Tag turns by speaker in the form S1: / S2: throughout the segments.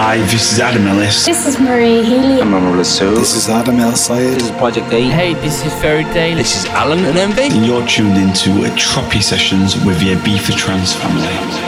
S1: Hi, this is Adam Ellis.
S2: This is Marie Healy.
S3: I'm Amrullah Soul.
S4: This is Adam El Sayed.
S3: This is Project A.
S5: Hey, this is Fairy Tale.
S3: This is Alan and Envy.
S1: And you're tuned into a Tropi Sessions with the Ibiza Trance family.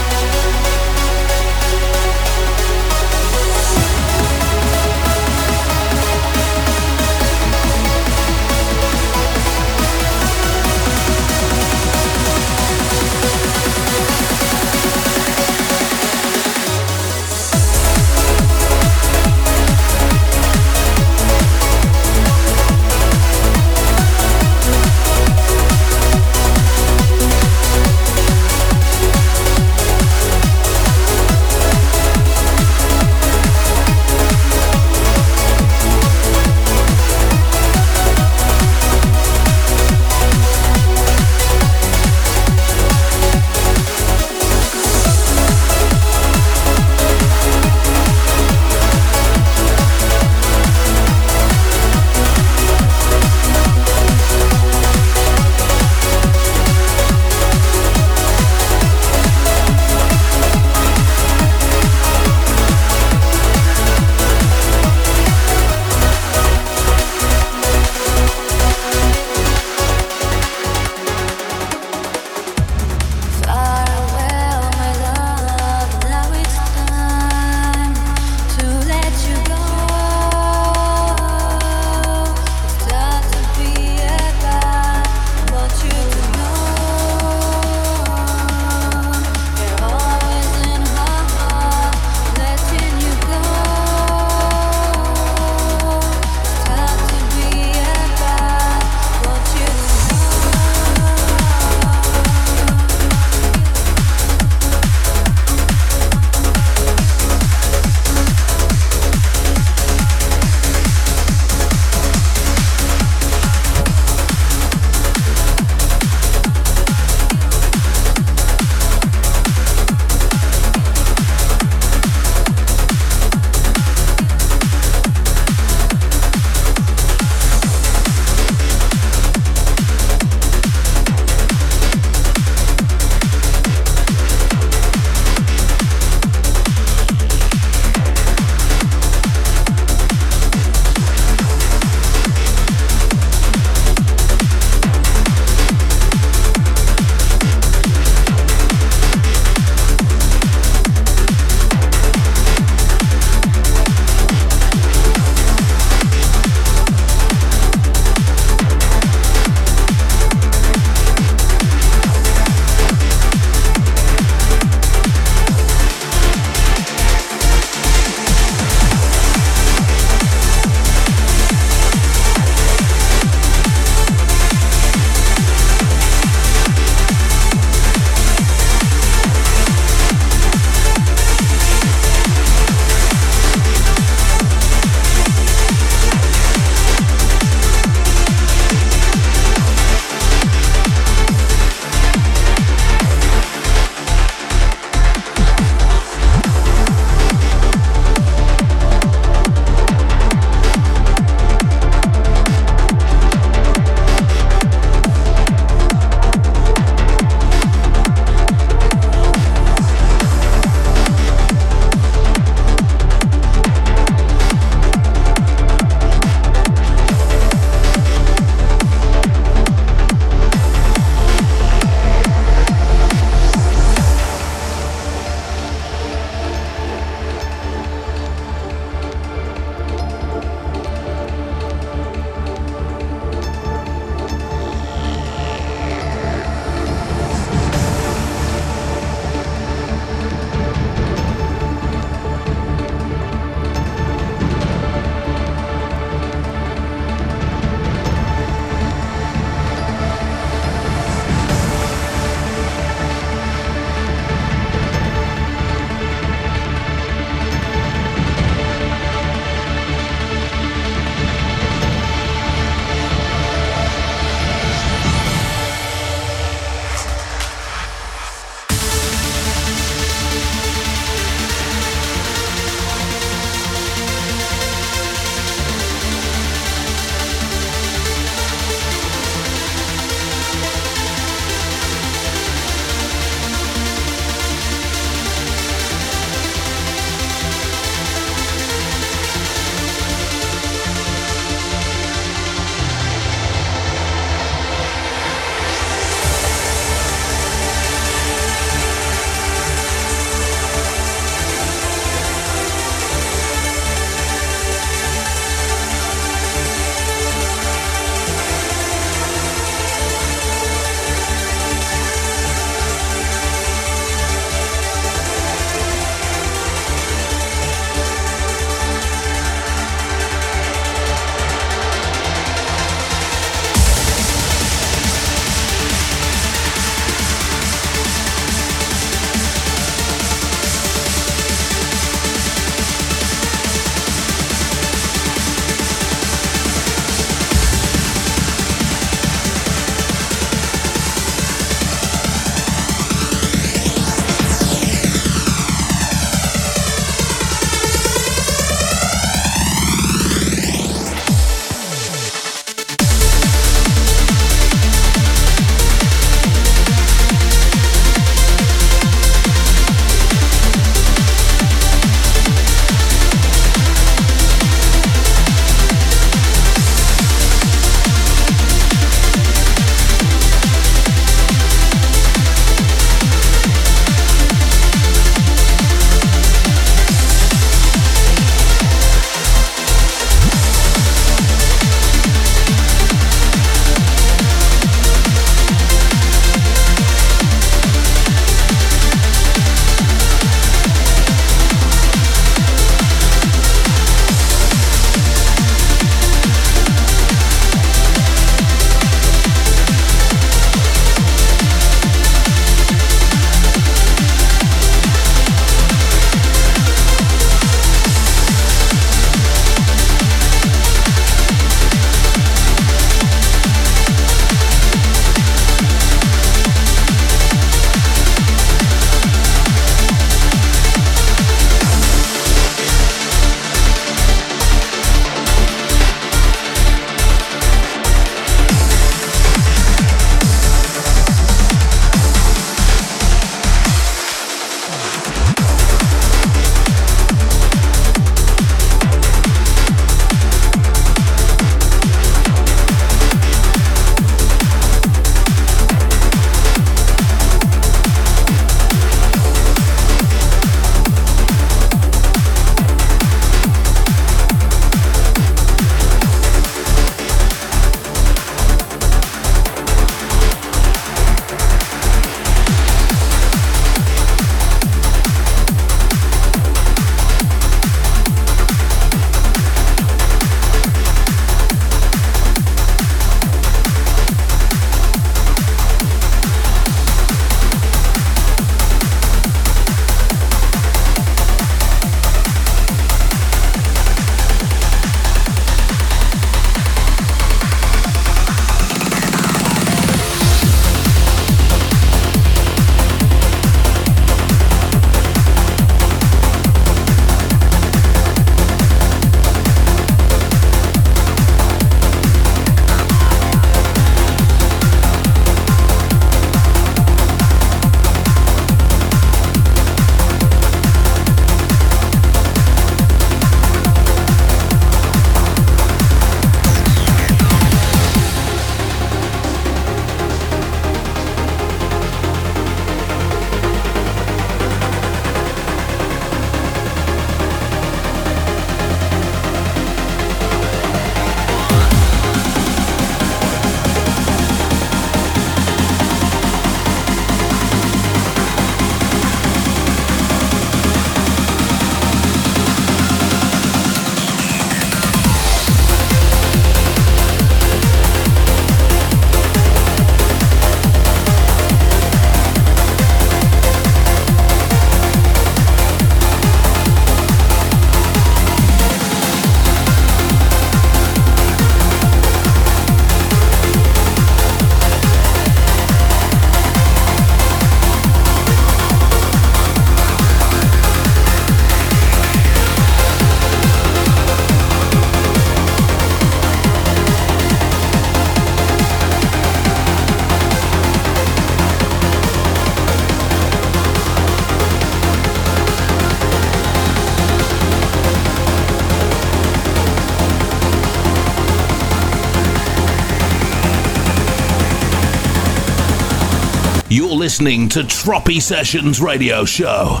S6: Listening to Tropi Sessions Radio Show.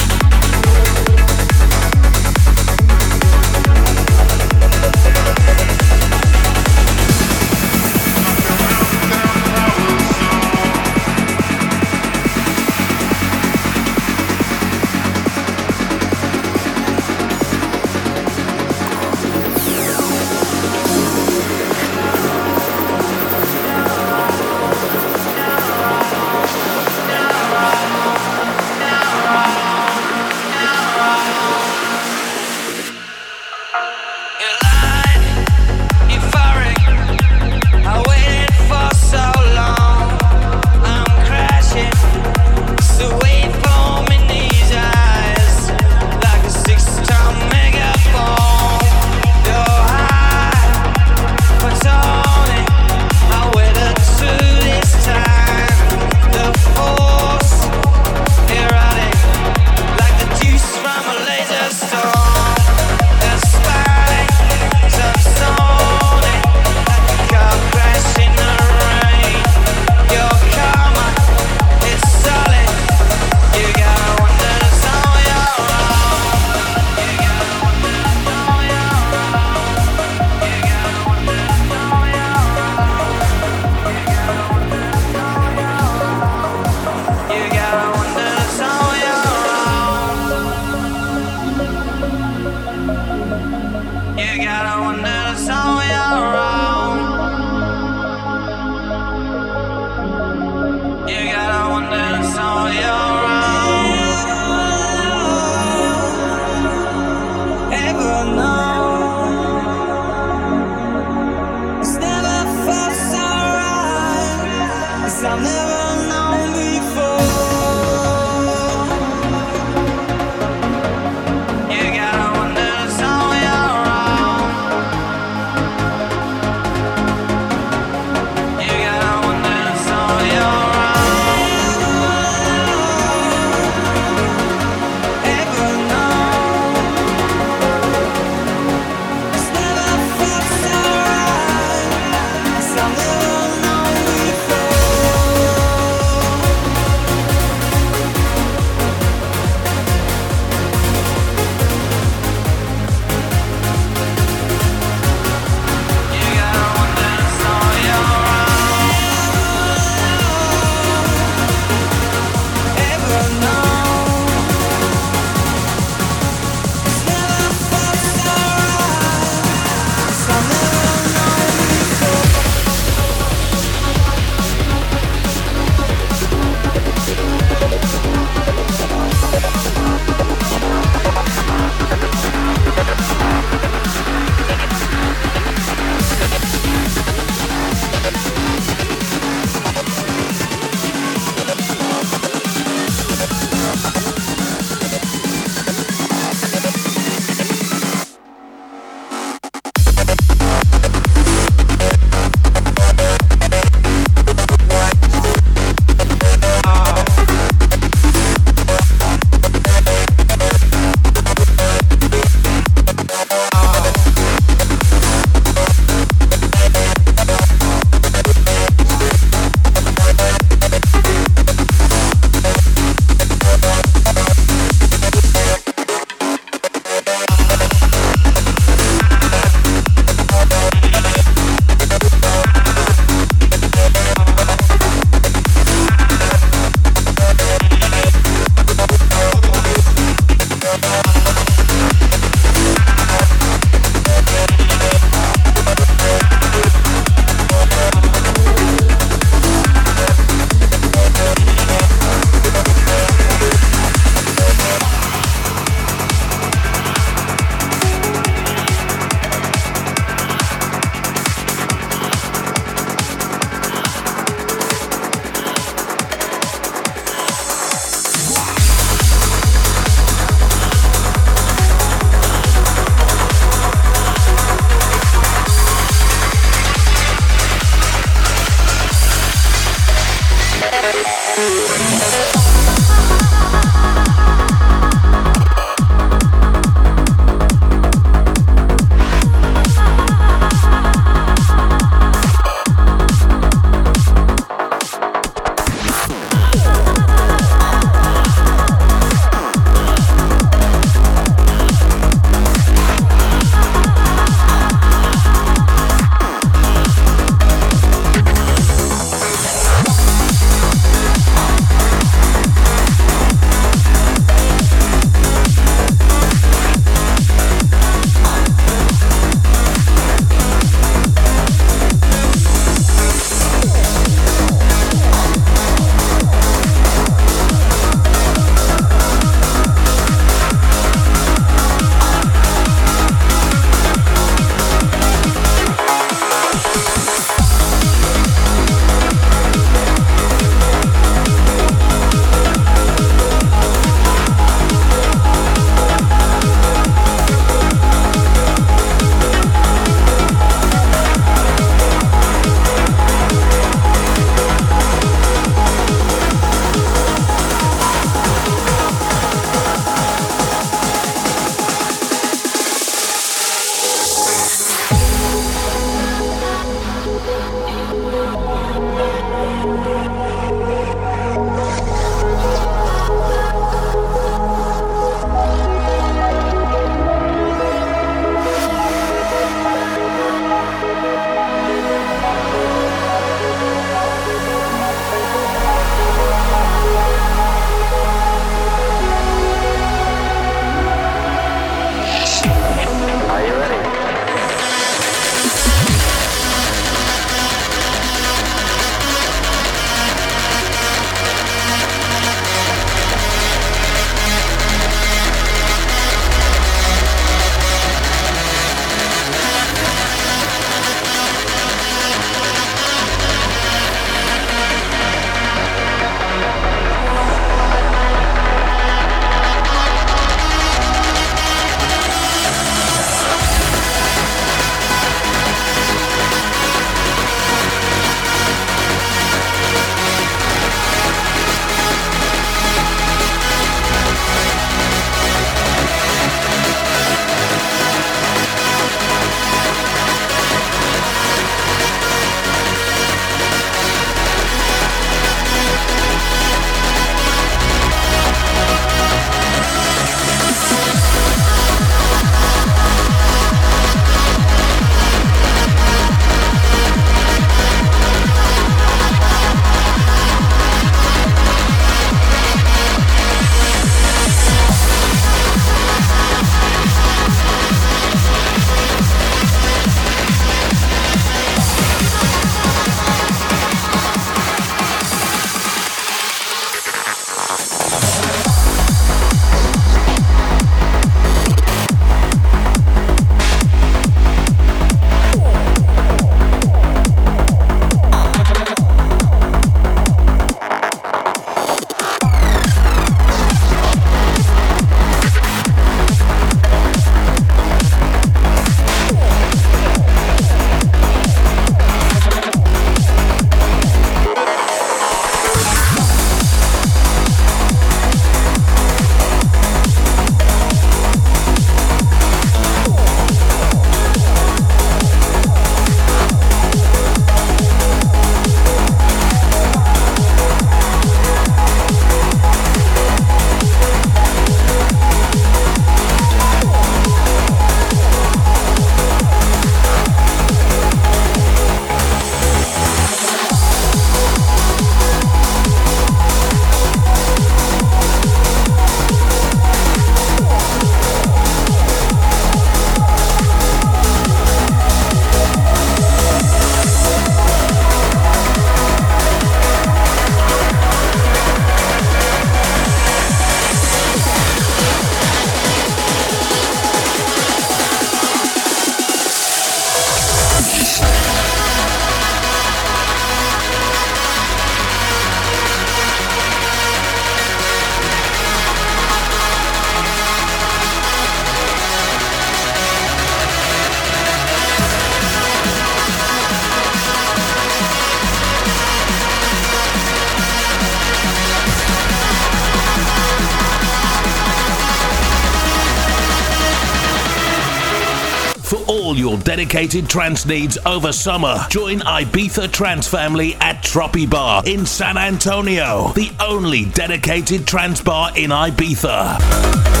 S6: Dedicated trance needs over summer, join Ibiza Trance Family at Tropi Bar in San Antonio, the only dedicated trance bar in Ibiza.